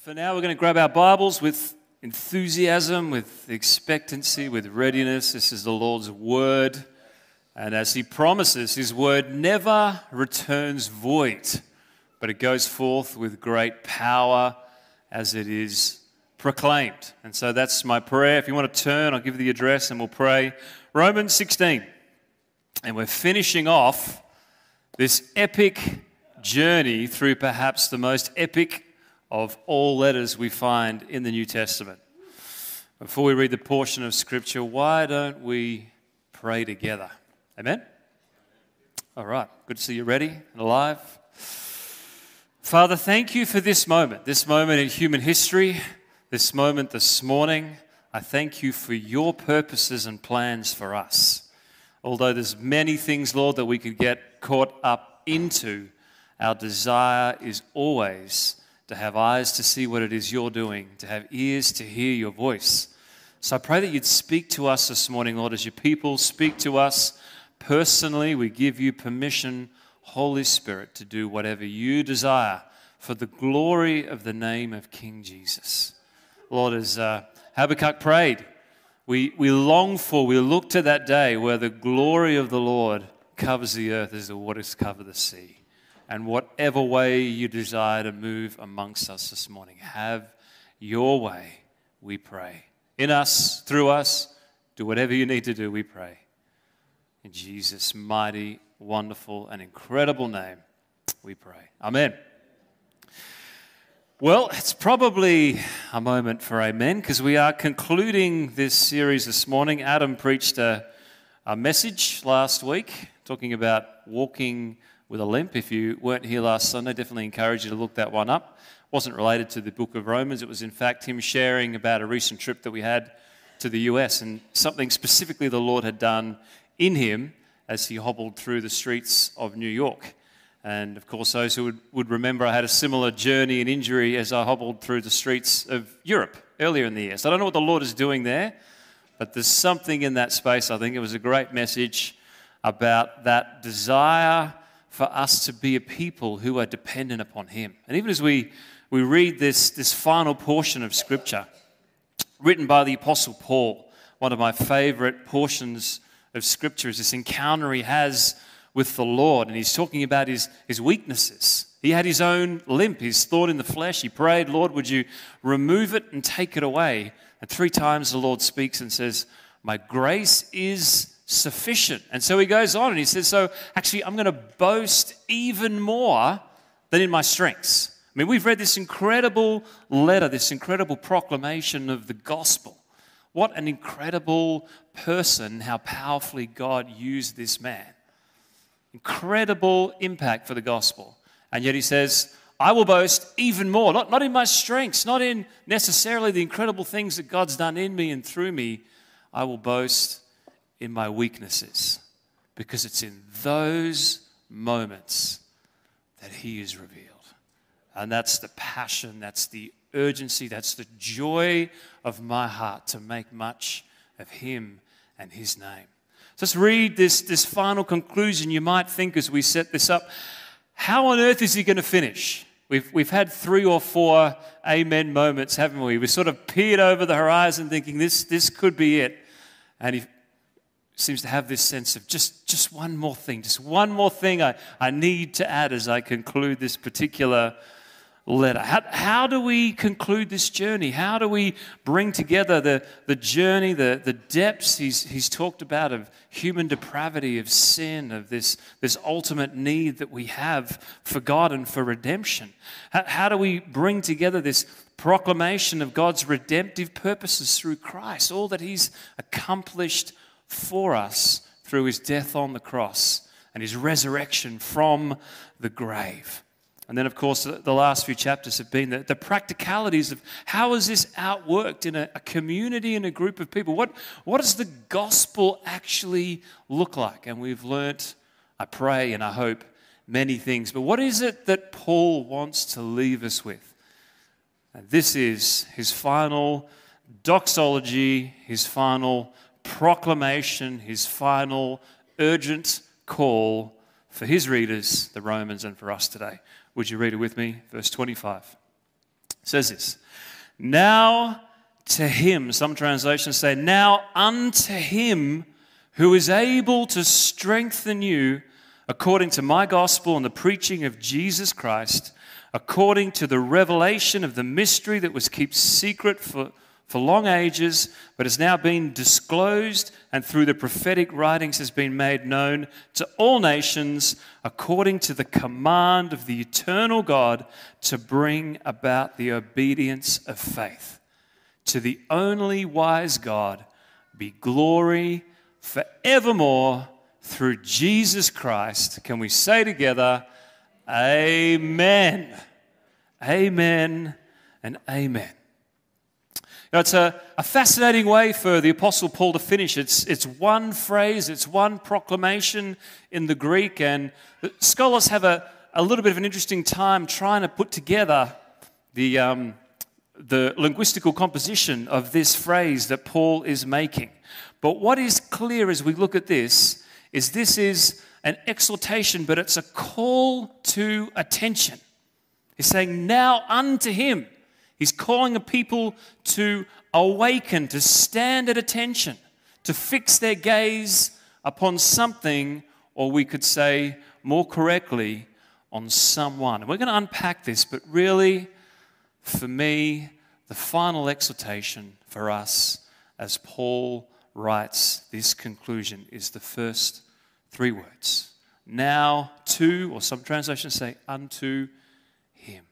For now, we're going to grab our Bibles with enthusiasm, with expectancy, with readiness. This is the Lord's Word. And as He promises, His Word never returns void, but it goes forth with great power as it is proclaimed. And so that's my prayer. If you want to turn, I'll give you the address and we'll pray. Romans 16. And we're finishing off this epic journey through perhaps the most epic of all letters we find in the New Testament. Before we read the portion of Scripture, why don't we pray together? Amen? All right, good to see you ready and alive. Father, thank you for this moment, this moment in human history, this moment this morning. I thank you for your purposes and plans for us. Although there's many things, Lord, that we could get caught up into, our desire is always to have eyes to see what it is you're doing, to have ears to hear your voice. So I pray that you'd speak to us this morning, Lord, as your people speak to us personally. We give you permission, Holy Spirit, to do whatever you desire for the glory of the name of King Jesus. Lord, as uh, Habakkuk prayed, we, we long for, we look to that day where the glory of the Lord covers the earth as the waters cover the sea and whatever way you desire to move amongst us this morning. Have your way, we pray. In us, through us, do whatever you need to do, we pray. In Jesus' mighty, wonderful, and incredible name, we pray. Amen. Well, it's probably a moment for amen because we are concluding this series this morning. Adam preached a, a message last week talking about walking with a limp. If you weren't here last Sunday, definitely encourage you to look that one up. It wasn't related to the book of Romans. It was, in fact, him sharing about a recent trip that we had to the US and something specifically the Lord had done in him as he hobbled through the streets of New York. And of course, those who would, would remember, I had a similar journey and injury as I hobbled through the streets of Europe earlier in the year. So I don't know what the Lord is doing there, but there's something in that space. I think it was a great message about that desire for us to be a people who are dependent upon Him. And even as we, we read this, this final portion of Scripture, written by the Apostle Paul, one of my favorite portions of Scripture is this encounter he has with the Lord. And he's talking about his, his weaknesses. He had his own limp, his thought in the flesh. He prayed, Lord, would you remove it and take it away? And three times the Lord speaks and says, My grace is sufficient. And so he goes on and he says, So actually, I'm going to boast even more than in my strengths. I mean, we've read this incredible letter, this incredible proclamation of the gospel. What an incredible person, how powerfully God used this man. Incredible impact for the gospel. And yet he says, I will boast even more, not, not in my strengths, not in necessarily the incredible things that God's done in me and through me. I will boast in my weaknesses because it's in those moments that He is revealed. And that's the passion, that's the urgency, that's the joy of my heart to make much of Him and His name. So let's read this, this final conclusion. You might think as we set this up, how on earth is He going to finish? We've, we've had three or four amen moments, haven't we? We sort of peered over the horizon thinking this, this could be it. And he seems to have this sense of just, just one more thing, just one more thing I, I need to add as I conclude this particular letter. How, how do we conclude this journey? How do we bring together the, the journey, the, the depths he's, he's talked about of human depravity, of sin, of this, this ultimate need that we have for God and for redemption? How, how do we bring together this proclamation of God's redemptive purposes through Christ, all that he's accomplished for us through his death on the cross and his resurrection from the grave. And then, of course, the last few chapters have been the, the practicalities of how is this outworked in a, a community and a group of people? What, what does the gospel actually look like? And we've learnt, I pray and I hope, many things. But what is it that Paul wants to leave us with? And this is his final doxology, his final proclamation, his final urgent call for his readers, the Romans, and for us today. Would you read it with me? Verse 25. says this Now to him, some translations say, Now unto him who is able to strengthen you according to my gospel and the preaching of Jesus Christ, according to the revelation of the mystery that was kept secret for for long ages, but has now been disclosed and through the prophetic writings has been made known to all nations according to the command of the eternal God to bring about the obedience of faith. To the only wise God be glory forevermore through Jesus Christ. Can we say together, Amen? Amen and amen know, it's a, a fascinating way for the Apostle Paul to finish. It's, it's one phrase, it's one proclamation in the Greek, and scholars have a, a little bit of an interesting time trying to put together the, um, the linguistical composition of this phrase that Paul is making. But what is clear as we look at this is this is an exhortation, but it's a call to attention. He's saying, Now unto him He's calling a people to awaken, to stand at attention, to fix their gaze upon something, or we could say more correctly, on someone. And we're going to unpack this, but really, for me, the final exhortation for us as Paul writes this conclusion is the first three words. Now to, or some translations say unto him.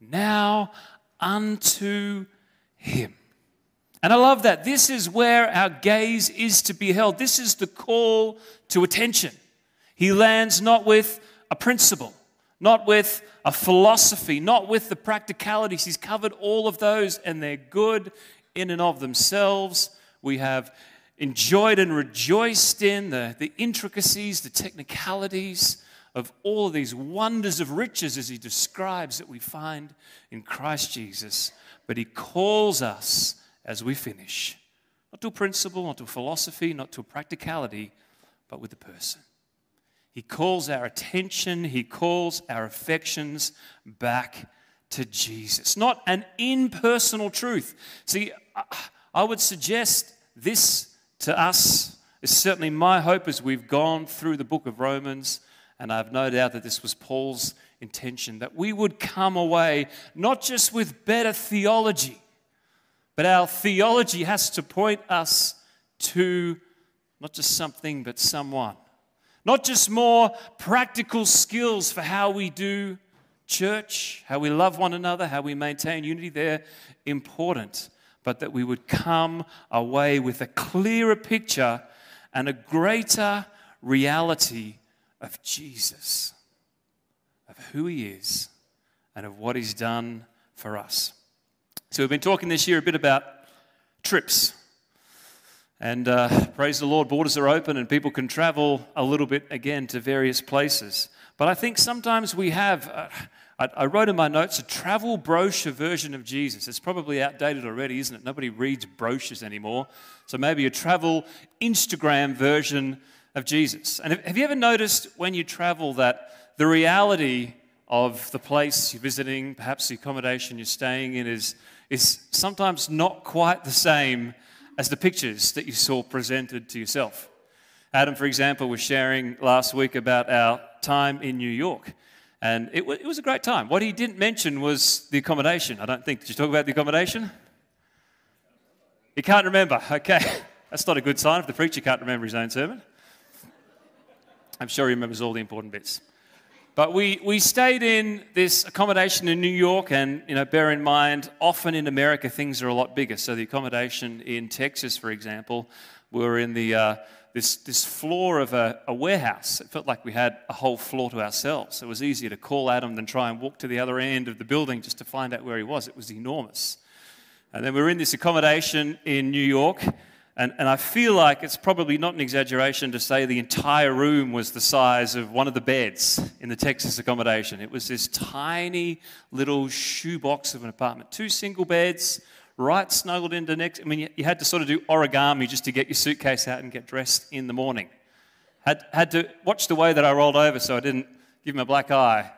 Now unto him. And I love that. This is where our gaze is to be held. This is the call to attention. He lands not with a principle, not with a philosophy, not with the practicalities. He's covered all of those, and they're good in and of themselves. We have enjoyed and rejoiced in the, the intricacies, the technicalities of all of these wonders of riches as he describes that we find in Christ Jesus. But he calls us as we finish, not to a principle, not to a philosophy, not to a practicality, but with the person. He calls our attention, he calls our affections back to Jesus. Not an impersonal truth. See, I would suggest this to us is certainly my hope as we've gone through the book of Romans and I have no doubt that this was Paul's intention, that we would come away not just with better theology, but our theology has to point us to not just something, but someone. Not just more practical skills for how we do church, how we love one another, how we maintain unity, they're important, but that we would come away with a clearer picture and a greater reality of Jesus, of who he is, and of what he's done for us. So, we've been talking this year a bit about trips. And uh, praise the Lord, borders are open and people can travel a little bit again to various places. But I think sometimes we have, uh, I, I wrote in my notes, a travel brochure version of Jesus. It's probably outdated already, isn't it? Nobody reads brochures anymore. So maybe a travel Instagram version of Jesus. And have you ever noticed when you travel that the reality of the place you're visiting, perhaps the accommodation you're staying in, is, is sometimes not quite the same as the pictures that you saw presented to yourself? Adam, for example, was sharing last week about our time in New York. And it, w- it was a great time. What he didn't mention was the accommodation. I don't think. Did you talk about the accommodation? He can't remember. Okay. That's not a good sign if the preacher can't remember his own sermon. I'm sure he remembers all the important bits. But we, we stayed in this accommodation in New York, and you know, bear in mind, often in America things are a lot bigger. So the accommodation in Texas, for example, we were in the uh, this this floor of a, a, warehouse. It felt like we had a whole floor to ourselves. It was easier to call Adam than try and walk to the other end of the building just to find out where he was. It was enormous. And then we were in this accommodation in New York, and, and I feel like it's probably not an exaggeration to say the entire room was the size of one of the beds in the Texas accommodation. It was this tiny little shoebox of an apartment. Two single beds, right snuggled into next. I mean, you had to sort of do origami just to get your suitcase out and get dressed in the morning. Had, had to watch the way that I rolled over so I didn't give him a black eye.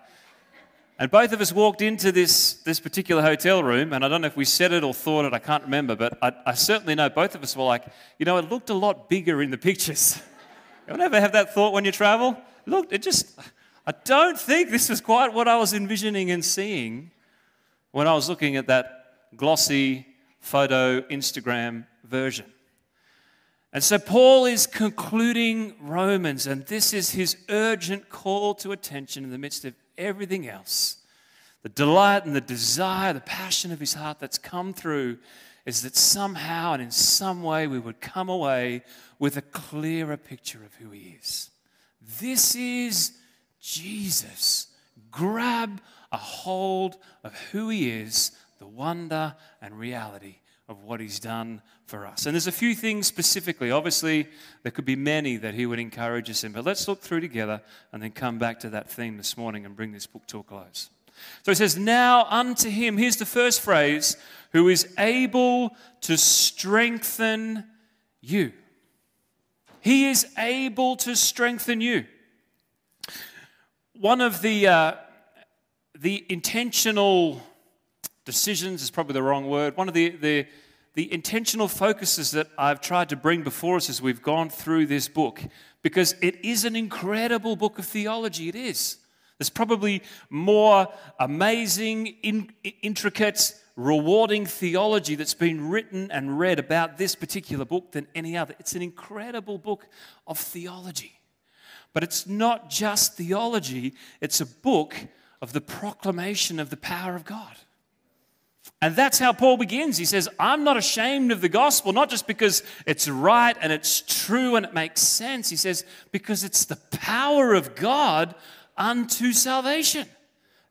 And both of us walked into this, this particular hotel room, and I don't know if we said it or thought it, I can't remember, but I, I certainly know both of us were like, you know, it looked a lot bigger in the pictures. you ever have that thought when you travel? Look, it just, I don't think this was quite what I was envisioning and seeing when I was looking at that glossy photo Instagram version. And so Paul is concluding Romans, and this is his urgent call to attention in the midst of everything else. The delight and the desire, the passion of his heart that's come through is that somehow and in some way we would come away with a clearer picture of who he is. This is Jesus. Grab a hold of who he is, the wonder and reality of what he's done for us. And there's a few things specifically. Obviously, there could be many that he would encourage us in, but let's look through together and then come back to that theme this morning and bring this book to a close. So he says, Now unto him, here's the first phrase, who is able to strengthen you. He is able to strengthen you. One of the, uh, the intentional decisions is probably the wrong word. One of the, the, the intentional focuses that I've tried to bring before us as we've gone through this book, because it is an incredible book of theology. It is. There's probably more amazing, in, intricate, rewarding theology that's been written and read about this particular book than any other. It's an incredible book of theology. But it's not just theology, it's a book of the proclamation of the power of God. And that's how Paul begins. He says, I'm not ashamed of the gospel, not just because it's right and it's true and it makes sense. He says, because it's the power of God unto salvation.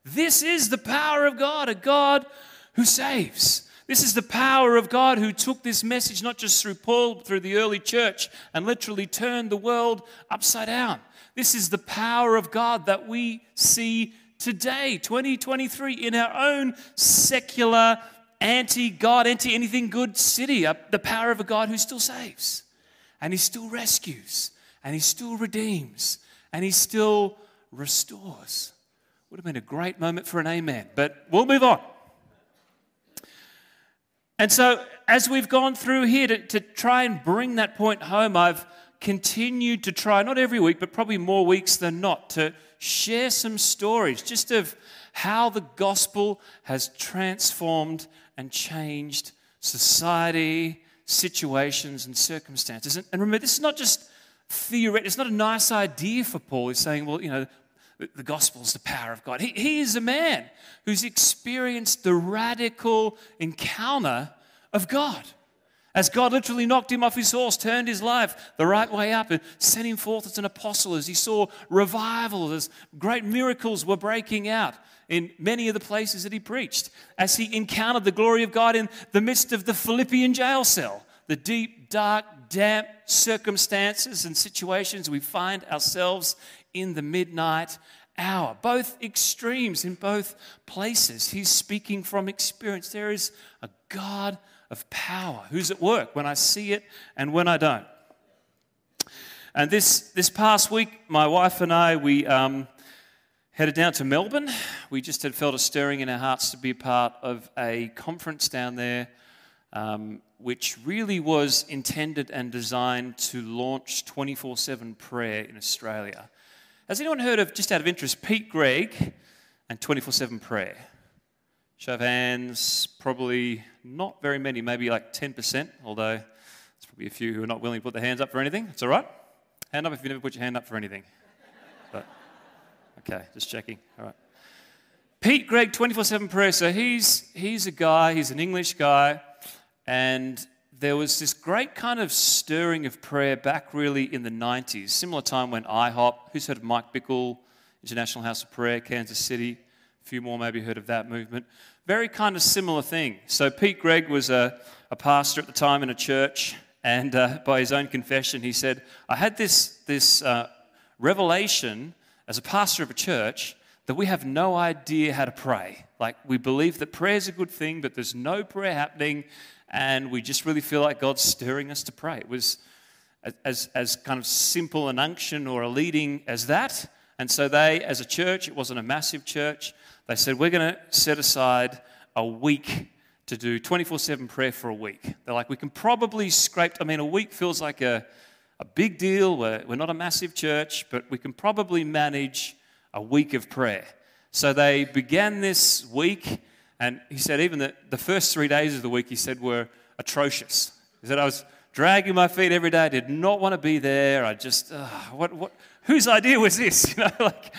This is the power of God, a God who saves. This is the power of God who took this message not just through Paul, through the early church, and literally turned the world upside down. This is the power of God that we see today, 2023, in our own secular, anti God, anti anything good city. The power of a God who still saves, and He still rescues, and He still redeems, and He still restores. Would have been a great moment for an amen, but we'll move on. And so, as we've gone through here to, to try and bring that point home, I've continued to try, not every week, but probably more weeks than not, to share some stories just of how the gospel has transformed and changed society, situations, and circumstances. And, and remember, this is not just theoretical, it's not a nice idea for Paul. He's saying, well, you know, the gospel is the power of God. He, he is a man who's experienced the radical encounter of God. As God literally knocked him off his horse, turned his life the right way up, and sent him forth as an apostle, as he saw revival, as great miracles were breaking out in many of the places that he preached, as he encountered the glory of God in the midst of the Philippian jail cell, the deep, dark, damp circumstances and situations we find ourselves in the midnight hour. Both extremes in both places. He's speaking from experience. There is a God of power who's at work when I see it and when I don't. And this, this past week, my wife and I, we um, headed down to Melbourne. We just had felt a stirring in our hearts to be part of a conference down there, um, which really was intended and designed to launch 24 7 prayer in Australia. Has anyone heard of, just out of interest, Pete Greig and 24 7 prayer? Show of hands, probably not very many, maybe like 10%, although there's probably a few who are not willing to put their hands up for anything. It's all right. Hand up if you never put your hand up for anything. But, okay, just checking. All right. Pete Greig, 24 7 prayer. So he's, he's a guy, he's an English guy, and there was this great kind of stirring of prayer back really in the 90s, similar time when IHOP, who's heard of Mike Bickle, International House of Prayer, Kansas City, a few more maybe heard of that movement. Very kind of similar thing. So, Pete Greig was a, a pastor at the time in a church, and uh, by his own confession, he said, I had this, this uh, revelation as a pastor of a church that we have no idea how to pray. Like, we believe that prayer is a good thing, but there's no prayer happening, and we just really feel like God's stirring us to pray. It was as, as kind of simple an unction or a leading as that. And so they, as a church, it wasn't a massive church, they said, We're going to set aside a week to do 24 7 prayer for a week. They're like, We can probably scrape, I mean, a week feels like a, a big deal. We're, we're not a massive church, but we can probably manage a week of prayer. So they began this week, and he said, even the, the first three days of the week, he said, were atrocious. He said, I was dragging my feet every day. I did not want to be there. I just, uh, what, what, whose idea was this? You know, like,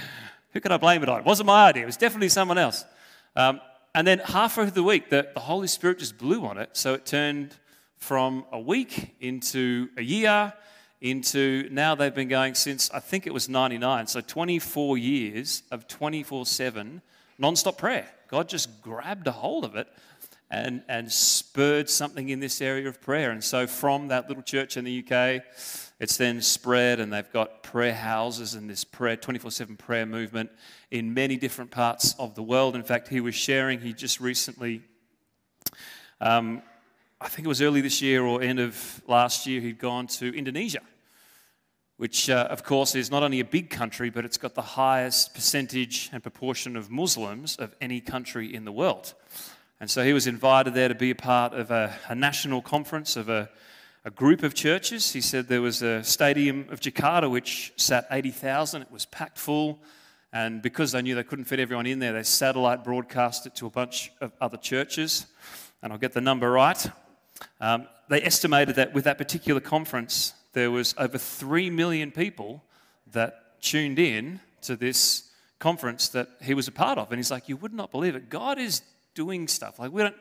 who can I blame it on? It wasn't my idea. It was definitely someone else. Um, and then halfway through the week, the, the Holy Spirit just blew on it. So it turned from a week into a year, into now they've been going since I think it was 99. So 24 years of 24 7 non stop prayer. God just grabbed a hold of it and, and spurred something in this area of prayer. And so from that little church in the UK, it's then spread, and they've got prayer houses and this prayer 24 7 prayer movement in many different parts of the world. In fact, he was sharing, he just recently, um, I think it was early this year or end of last year, he'd gone to Indonesia, which, uh, of course, is not only a big country, but it's got the highest percentage and proportion of Muslims of any country in the world. And so he was invited there to be a part of a, a national conference of a a group of churches. He said there was a stadium of Jakarta which sat 80,000. It was packed full. And because they knew they couldn't fit everyone in there, they satellite broadcast it to a bunch of other churches. And I'll get the number right. Um, they estimated that with that particular conference, there was over 3 million people that tuned in to this conference that he was a part of. And he's like, You would not believe it. God is doing stuff. Like, we don't,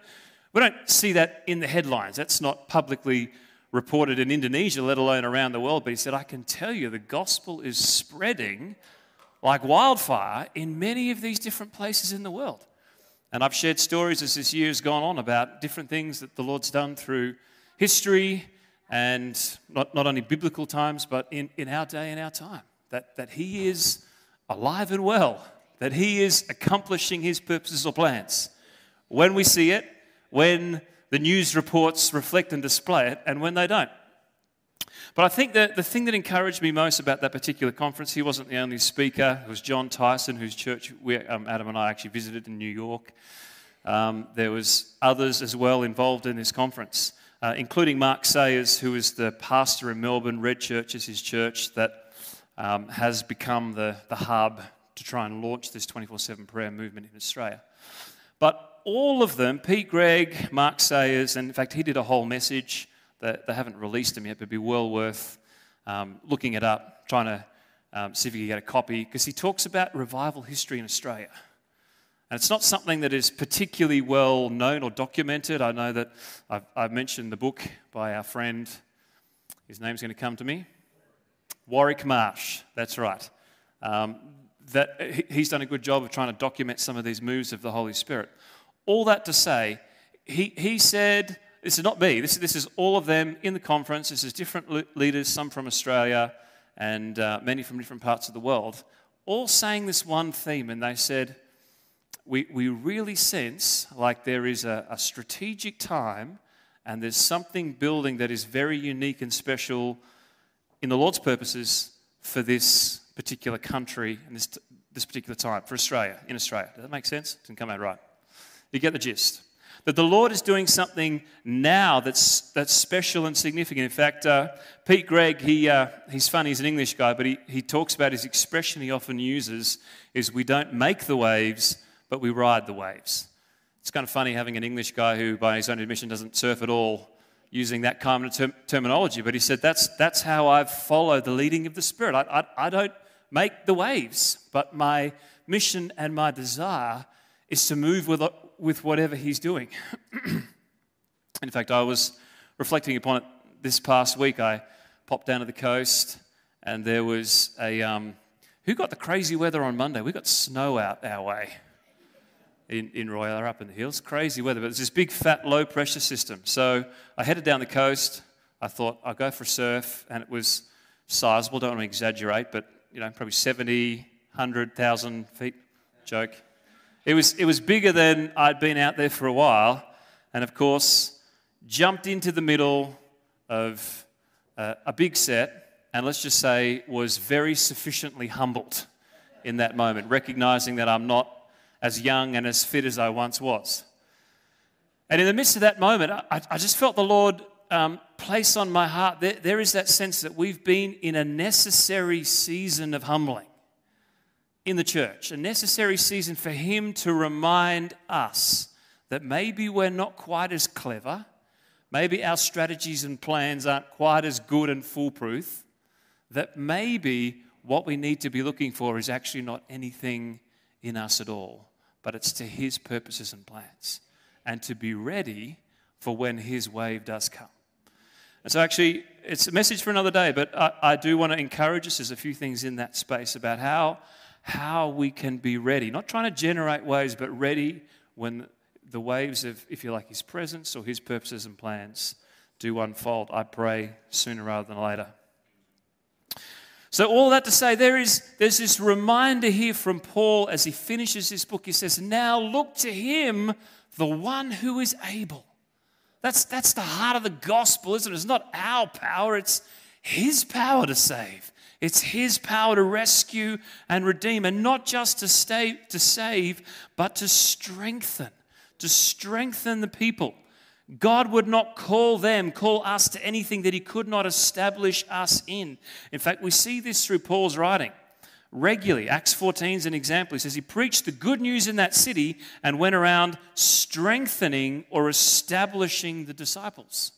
we don't see that in the headlines. That's not publicly reported in Indonesia, let alone around the world. But he said, I can tell you the gospel is spreading like wildfire in many of these different places in the world. And I've shared stories as this year's gone on about different things that the Lord's done through history and not, not only biblical times, but in, in our day and our time. That, that He is alive and well, that He is accomplishing His purposes or plans. When we see it, when the news reports reflect and display it, and when they don't. But I think that the thing that encouraged me most about that particular conference, he wasn't the only speaker. It was Jon Tyson, whose church we, um, Adam and I actually visited in New York. Um, there was others as well involved in this conference, uh, including Mark Sayers, who is the pastor in Melbourne. Red Church is his church that um, has become the, the hub to try and launch this 24-7 prayer movement in Australia. But all of them, Pete Greig, Mark Sayers, and in fact, he did a whole message that they haven't released them yet, but it'd be well worth um, looking it up, trying to um, see if you can get a copy, because he talks about revival history in Australia. And it's not something that is particularly well known or documented. I know that I've, I've mentioned the book by our friend, his name's going to come to me Warwick Marsh, that's right. Um, that he's done a good job of trying to document some of these moves of the Holy Spirit. All that to say, he, he said, this is not me, this, this is all of them in the conference. This is different leaders, some from Australia and uh, many from different parts of the world, all saying this one theme. And they said, we, we really sense like there is a, a strategic time and there's something building that is very unique and special in the Lord's purposes for this particular country and this, this particular time, for Australia, in Australia. Does that make sense? It Didn't come out right. You get the gist. That the Lord is doing something now that's, that's special and significant. In fact, uh, Pete Greig, he, uh, he's funny, he's an English guy, but he, he talks about his expression he often uses is we don't make the waves, but we ride the waves. It's kind of funny having an English guy who, by his own admission, doesn't surf at all, using that kind of ter- terminology. But he said, that's, that's how I've followed the leading of the Spirit. I, I, I don't make the waves, but my mission and my desire is to move with with whatever he's doing. In fact, I was reflecting upon it this past week. I popped down to the coast and there was a. Um, who got the crazy weather on Monday? We got snow out our way in, in Royal, up in the hills. Crazy weather, but it's this big, fat, low pressure system. So I headed down the coast. I thought I'll go for a surf, and it was sizable. Don't want to exaggerate, but you know, probably 70, 100,000 feet. Joke. It was, it was bigger than I'd been out there for a while. And of course, jumped into the middle of uh, a big set, and let's just say was very sufficiently humbled in that moment, recognizing that I'm not as young and as fit as I once was. And in the midst of that moment, I, I just felt the Lord um, place on my heart there, there is that sense that we've been in a necessary season of humbling in the church, a necessary season for Him to remind us that maybe we're not quite as clever, maybe our strategies and plans aren't quite as good and foolproof, that maybe what we need to be looking for is actually not anything in us at all, but it's to His purposes and plans, and to be ready for when His wave does come. And so, actually, it's a message for another day, but I, I do want to encourage us. There's a few things in that space about how, how we can be ready, not trying to generate waves, but ready when the waves of, if you like, His presence or His purposes and plans do unfold. I pray sooner rather than later. So, all that to say, there is, there's this reminder here from Paul as he finishes this book. He says, Now look to him, the one who is able. That's, that's the heart of the gospel, isn't it? It's not our power, it's his power to save. It's his power to rescue and redeem, and not just to, stay, to save, but to strengthen, to strengthen the people. God would not call them, call us to anything that He could not establish us in. In fact, we see this through Paul's writing regularly. Acts 14 is an example. He says he preached the good news in that city and went around strengthening or establishing the disciples.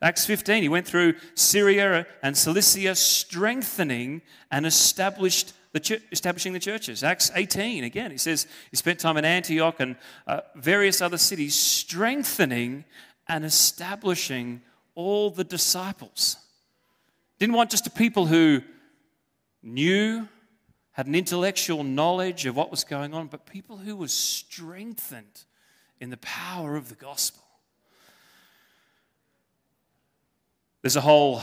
Acts 15, he went through Syria and Cilicia, strengthening and established the ch- establishing the churches. Acts 18, again, he says he spent time in Antioch and uh, various other cities, strengthening and establishing all the disciples. Didn't want just the people who knew, had an intellectual knowledge of what was going on, but people who were strengthened in the power of the gospel. There's a whole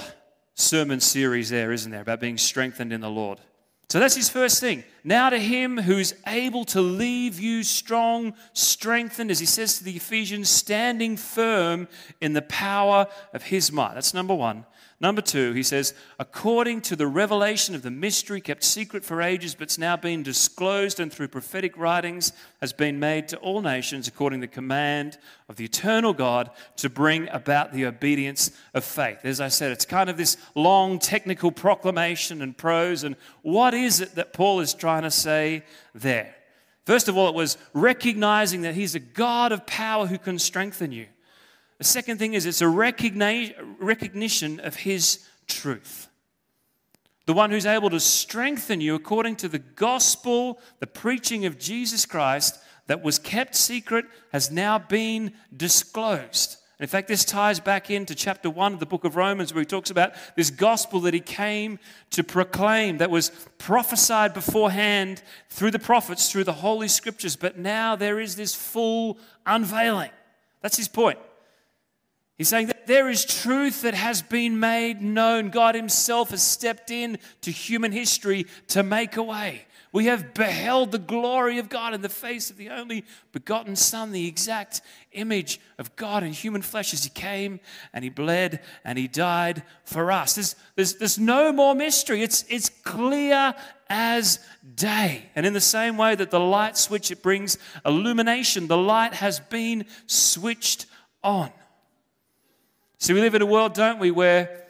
sermon series there, isn't there, about being strengthened in the Lord. So that's his first thing. Now to him who's able to leave you strong, strengthened, as he says to the Ephesians, standing firm in the power of his might. That's number one. Number two, he says, according to the revelation of the mystery kept secret for ages, but but's now been disclosed and through prophetic writings has been made to all nations according to the command of the eternal God to bring about the obedience of faith. As I said, it's kind of this long technical proclamation and prose. And what is it that Paul is trying to say there? First of all, it was recognizing that he's a God of power who can strengthen you. The second thing is it's a recognition of His truth. The one who's able to strengthen you according to the gospel, the preaching of Jesus Christ that was kept secret has now been disclosed. In fact, this ties back into chapter 1 of the book of Romans, where he talks about this gospel that he came to proclaim, that was prophesied beforehand through the prophets, through the Holy Scriptures. But now there is this full unveiling. That's his point. He's saying that there is truth that has been made known. God Himself has stepped in to human history to make a way. We have beheld the glory of God in the face of the only begotten Son, the exact image of God in human flesh as He came and He bled and He died for us. There's, there's, there's no more mystery. It's, it's clear as day. And in the same way that the light switch, it brings illumination, the light has been switched on. See, we live in a world, don't we, where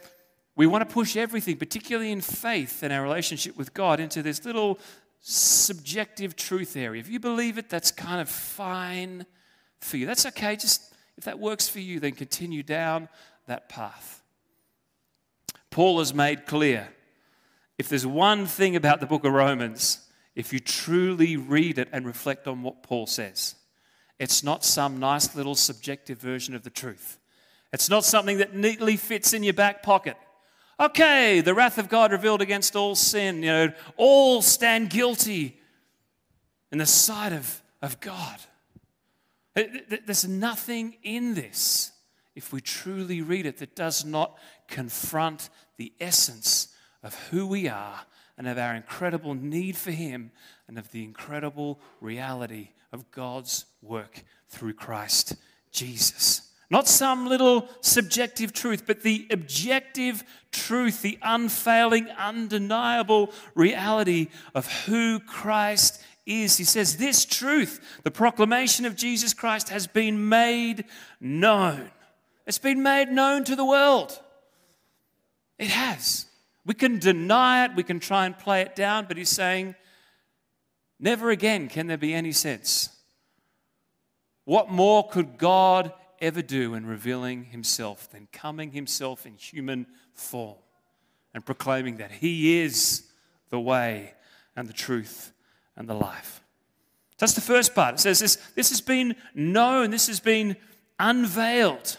we want to push everything, particularly in faith and our relationship with God, into this little subjective truth area. If you believe it, that's kind of fine for you. That's okay. Just if that works for you, then continue down that path. Paul has made clear if there's one thing about the book of Romans, if you truly read it and reflect on what Paul says, it's not some nice little subjective version of the truth. It's not something that neatly fits in your back pocket. Okay, the wrath of God revealed against all sin, you know, all stand guilty in the sight of, of God. There's nothing in this, if we truly read it, that does not confront the essence of who we are and of our incredible need for Him and of the incredible reality of God's work through Christ Jesus. Not some little subjective truth, but the objective truth, the unfailing, undeniable reality of who Christ is. He says, This truth, the proclamation of Jesus Christ, has been made known. It's been made known to the world. It has. We can deny it, we can try and play it down, but he's saying, Never again can there be any sense. What more could God ever do in revealing himself than coming himself in human form and proclaiming that he is the way and the truth and the life? That's the first part. It says this, this has been known, this has been unveiled.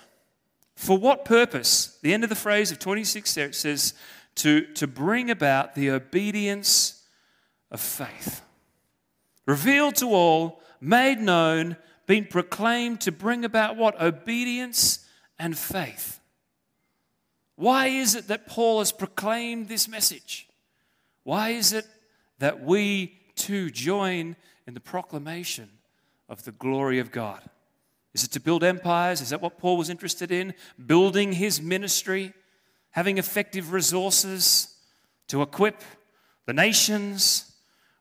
For what purpose? The end of the phrase of 26 there, it says, to, to bring about the obedience of faith. Revealed to all, made known, been proclaimed to bring about what? Obedience and faith. Why is it that Paul has proclaimed this message? Why is it that we too join in the proclamation of the glory of God? Is it to build empires? Is that what Paul was interested in? Building his ministry, having effective resources to equip the nations?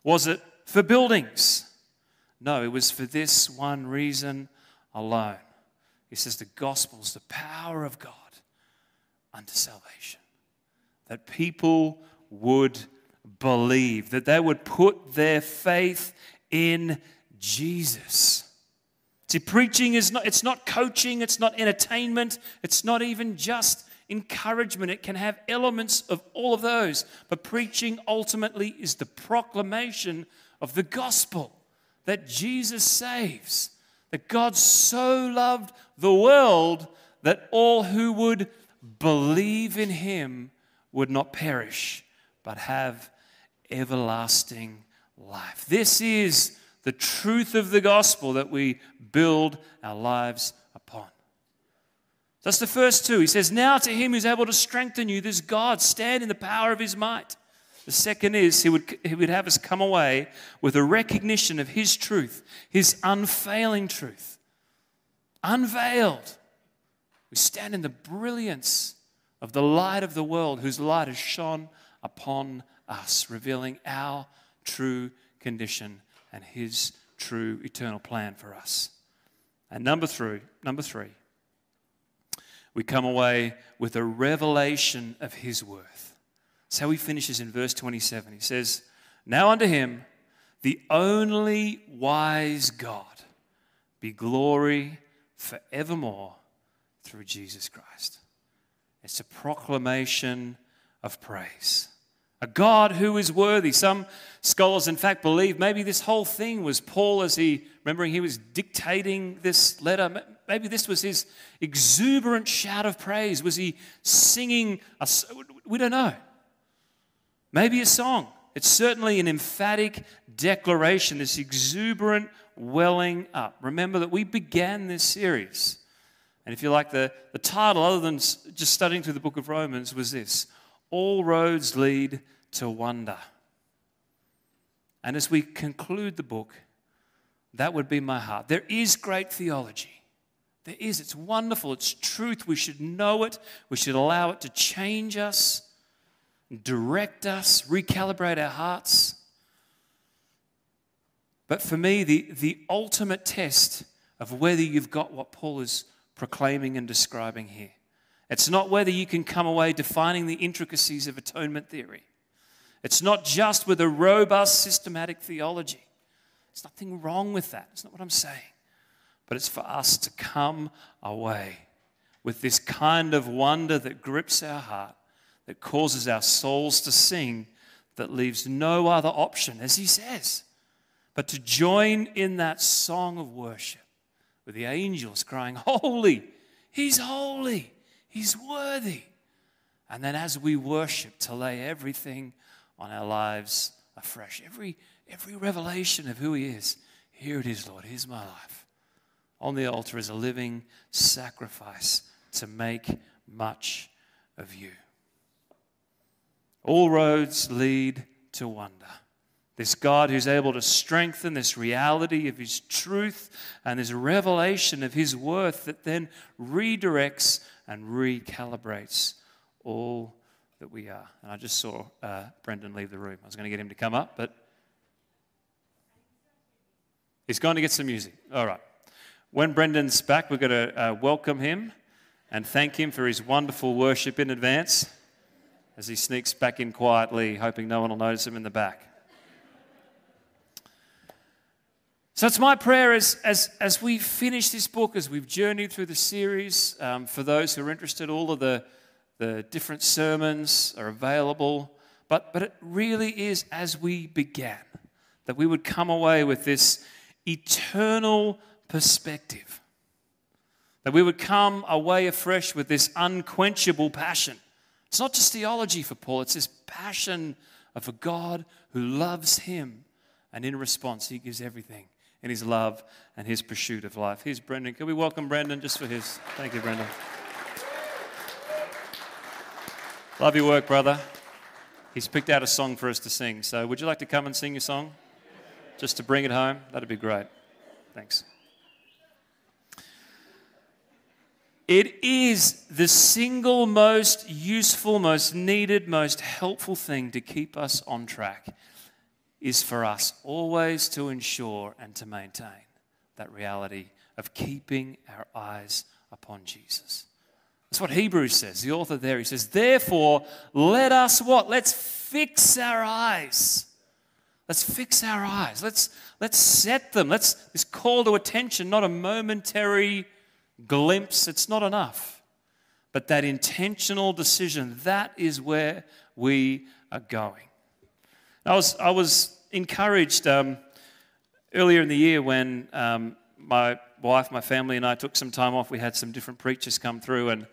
Was it for buildings? No, it was for this one reason alone. He says the gospel is the power of God unto salvation. That people would believe, that they would put their faith in Jesus. See, preaching is not, it's not coaching, it's not entertainment, it's not even just encouragement. It can have elements of all of those. But preaching ultimately is the proclamation of the gospel that Jesus saves, that God so loved the world that all who would believe in him would not perish, but have everlasting life. This is the truth of the gospel that we build our lives upon. That's the first two. He says, Now to him who's able to strengthen you, this God, stand in the power of his might. The second is he would, he would have us come away with a recognition of his truth, his unfailing truth. Unveiled. We stand in the brilliance of the light of the world, whose light has shone upon us, revealing our true condition and his true eternal plan for us. And number three, number three, we come away with a revelation of his worth. That's how he finishes in verse 27. He says, Now unto him, the only wise God, be glory forevermore through Jesus Christ. It's a proclamation of praise. A God who is worthy. Some scholars, in fact, believe maybe this whole thing was Paul as he, remembering he was dictating this letter, maybe this was his exuberant shout of praise. Was he singing? A, we don't know. Maybe a song. It's certainly an emphatic declaration, this exuberant welling up. Remember that we began this series. And if you like, the, the title, other than just studying through the book of Romans, was this All Roads Lead to Wonder. And as we conclude the book, that would be my heart. There is great theology. There is. It's wonderful. It's truth. We should know it. We should allow it to change us direct us, recalibrate our hearts. But for me, the, the ultimate test of whether you've got what Paul is proclaiming and describing here. It's not whether you can come away defining the intricacies of atonement theory. It's not just with a robust systematic theology. There's nothing wrong with that. It's not what I'm saying. But it's for us to come away with this kind of wonder that grips our heart that causes our souls to sing, that leaves no other option, as he says, but to join in that song of worship with the angels crying, Holy, He's holy, He's worthy. And then as we worship, to lay everything on our lives afresh. Every, every revelation of who He is. Here it is, Lord. Here's my life. On the altar is a living sacrifice to make much of you. All roads lead to wonder. This God who's able to strengthen this reality of His truth and this revelation of His worth that then redirects and recalibrates all that we are. And I just saw uh, Brendan leave the room. I was going to get him to come up, but He's going to get some music. All right. When Brendan's back, we're going to uh, welcome him and thank him for his wonderful worship in advance as he sneaks back in quietly, hoping no one will notice him in the back. So it's my prayer as, as, as we finish this book, as we've journeyed through the series, um, for those who are interested, all of the, the different sermons are available. But, but it really is as we began, that we would come away with this eternal perspective. That we would come away afresh with this unquenchable passion. It's not just theology for Paul, it's this passion of a God who loves him, and in response, he gives everything in his love and his pursuit of life. Here's Brendan. Can we welcome Brendan just for his? Thank you, Brendan. Love your work, brother. He's picked out a song for us to sing. So, would you like to come and sing your song? Just to bring it home? That'd be great. Thanks. It is the single most useful, most needed, most helpful thing to keep us on track is for us always to ensure and to maintain that reality of keeping our eyes upon Jesus. That's what Hebrews says. The author there, he says, Therefore, let us what? Let's fix our eyes. Let's fix our eyes. Let's, let's set them. Let's this call to attention, not a momentary glimpse. It's not enough. But that intentional decision, that is where we are going. I was, I was encouraged um, earlier in the year when um, my wife, my family, and I took some time off. We had some different preachers come through, and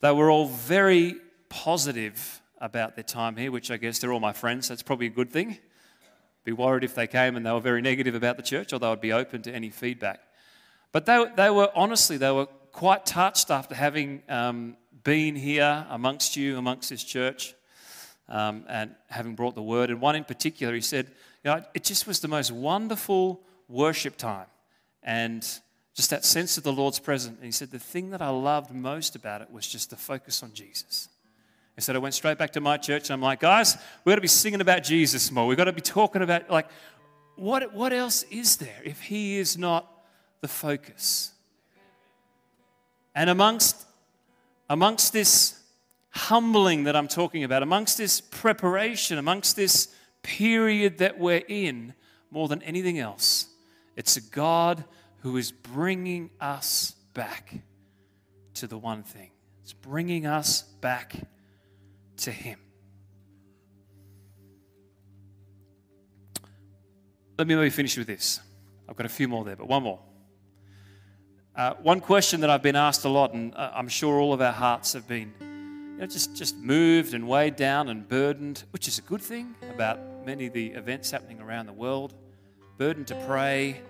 they were all very positive about their time here, which I guess they're all my friends. So That's probably a good thing. Be worried if they came and they were very negative about the church, although I'd be open to any feedback. But they, they were honestly, they were quite touched after having um, been here amongst you, amongst this church um, and having brought the word. And one in particular, he said, you know, it just was the most wonderful worship time. And just that sense of the Lord's presence. And he said, the thing that I loved most about it was just the focus on Jesus. He said, I went straight back to my church and I'm like, guys, we've got to be singing about Jesus more. We've got to be talking about, like, what, what else is there if he is not the focus? And amongst, amongst this humbling that I'm talking about, amongst this preparation, amongst this period that we're in, more than anything else, it's a God who is bringing us back to the one thing. It's bringing us back to Him. Let me maybe finish with this. I've got a few more there, but one more. Uh, one question that I've been asked a lot, and uh, I'm sure all of our hearts have been you know, just, just moved and weighed down and burdened, which is a good thing about many of the events happening around the world. Burdened to pray,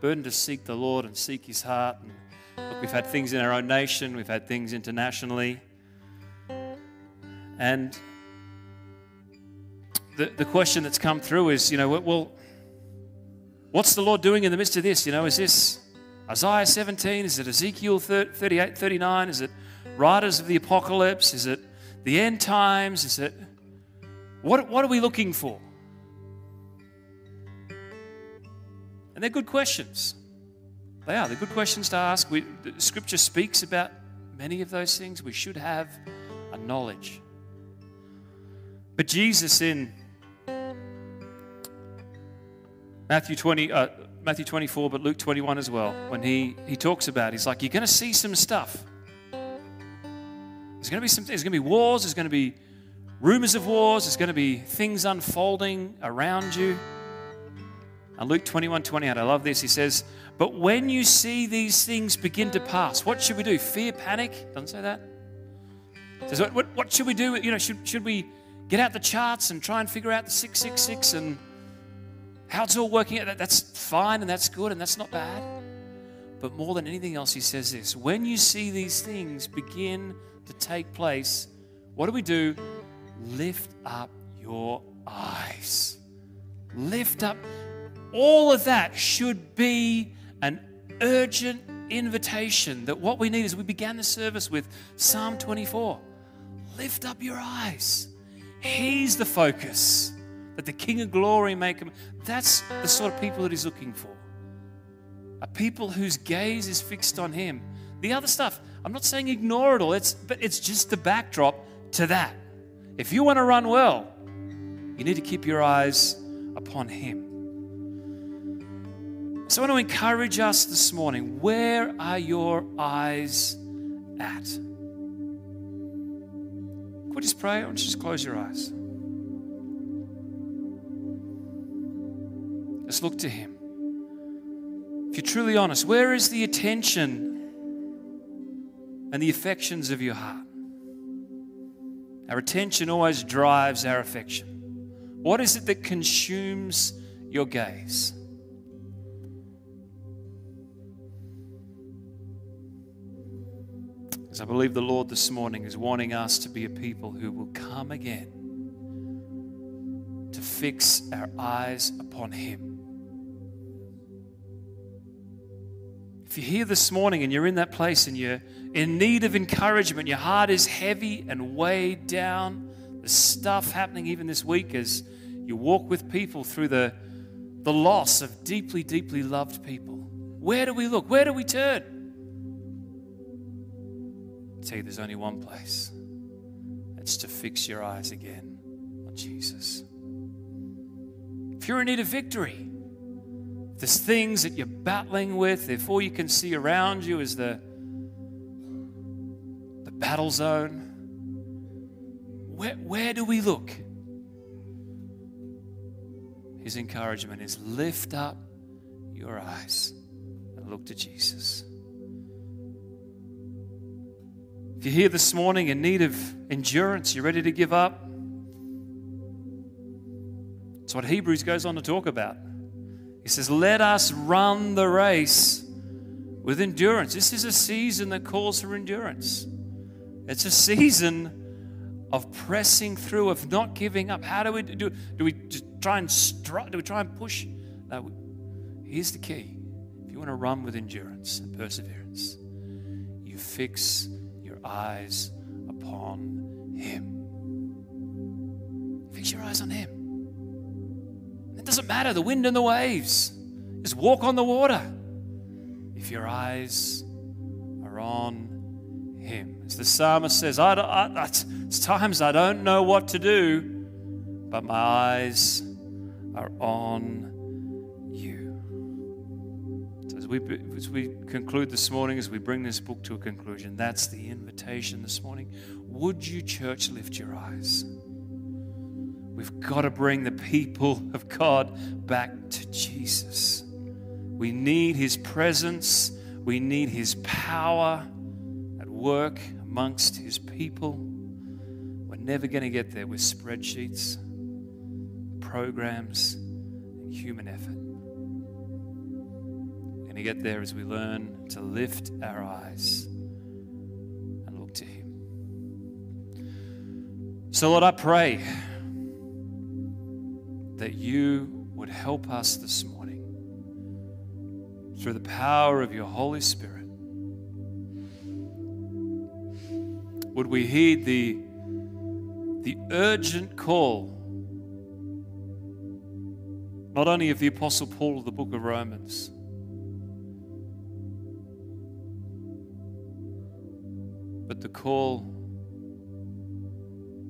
burdened to seek the Lord and seek His heart. And look, we've had things in our own nation, we've had things internationally. And the, the question that's come through is, you know, well, what's the Lord doing in the midst of this? You know, is this Isaiah 17? Is it Ezekiel 38, 39? Is it writers of the apocalypse? Is it the end times? Is it. What, what are we looking for? And they're good questions. They are. They're good questions to ask. We, scripture speaks about many of those things. We should have a knowledge. But Jesus in Matthew 20, uh, Matthew 24, but Luke 21 as well, when he, he talks about, he's like, you're going to see some stuff. There's going to be some. There's going to be wars. There's going to be rumors of wars. There's going to be things unfolding around you. And Luke 21, 28, I love this. He says, But when you see these things begin to pass, what should we do? Fear, panic? Doesn't say that. It says, what, what, what should we do? You know, should, should we get out the charts and try and figure out the 666 and how it's all working out? That's fine and that's good and that's not bad. But more than anything else, he says this when you see these things begin to take place, what do we do? Lift up your eyes. Lift up. All of that should be an urgent invitation that what we need is we began the service with Psalm 24. Lift up your eyes. He's the focus. That the King of Glory may come. That's the sort of people that he's looking for. a people whose gaze is fixed on Him. The other stuff, I'm not saying ignore it all, it's, but it's just the backdrop to that. If you want to run well, you need to keep your eyes upon Him. So I want to encourage us this morning where are your eyes at? Could we just pray? Or just close your eyes? Let's look to Him. If you're truly honest, where is the attention and the affections of your heart? Our attention always drives our affection. What is it that consumes your gaze? Because I believe the Lord this morning is wanting us to be a people who will come again to fix our eyes upon Him. If you're here this morning and you're in that place and you're in need of encouragement, your heart is heavy and weighed down, the stuff happening even this week as you walk with people through the, the loss of deeply, deeply loved people. Where do we look? Where do we turn? I tell you, there's only one place. It's to fix your eyes again on Jesus. If you're in need of victory, there's things that you're battling with, if all you can see around you is the, the battle zone, where, where do we look? His encouragement is lift up your eyes and look to Jesus. If you're here this morning in need of endurance, you're ready to give up, it's what Hebrews goes on to talk about. He says, Let us run the race with endurance. This is a season that calls for endurance. It's a season of pressing through, of not giving up. How do we do? Do we try and strut? Do we try and push? No. Here's the key: if you want to run with endurance and perseverance, you fix your eyes upon Him. Fix your eyes on Him. It doesn't matter the wind and the waves. Just walk on the water. If your eyes are on Him. As the psalmist says, I, I, it's times I don't know what to do, but my eyes are on you. So as we, as we conclude this morning, as we bring this book to a conclusion, that's the invitation this morning. Would you, church, lift your eyes? We've got to bring the people of God back to Jesus. We need His presence, we need His power at work amongst His people. We're never going to get there with spreadsheets, programs, and human effort. We're going to get there as we learn to lift our eyes and look to Him. So, Lord, I pray that you would help us this morning through the power of your Holy Spirit. Would we heed the, the urgent call, not only of the Apostle Paul of the book of Romans, but the call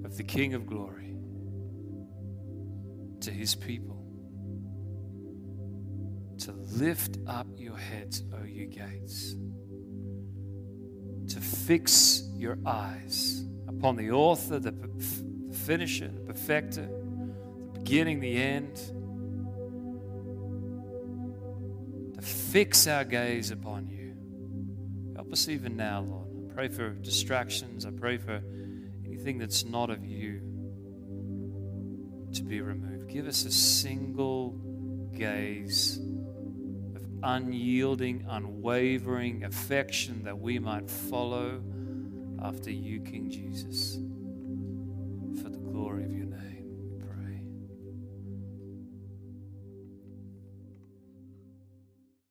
of the King of Glory to his people to lift up your heads, O you gates, to fix your eyes upon the author, the finisher, the perfecter, the beginning, the end, to fix our gaze upon you. Help us even now, Lord. I pray for distractions. I pray for anything that's not of you to be removed. Give us a single gaze of unyielding, unwavering affection that we might follow after you, King Jesus, for the glory of your name.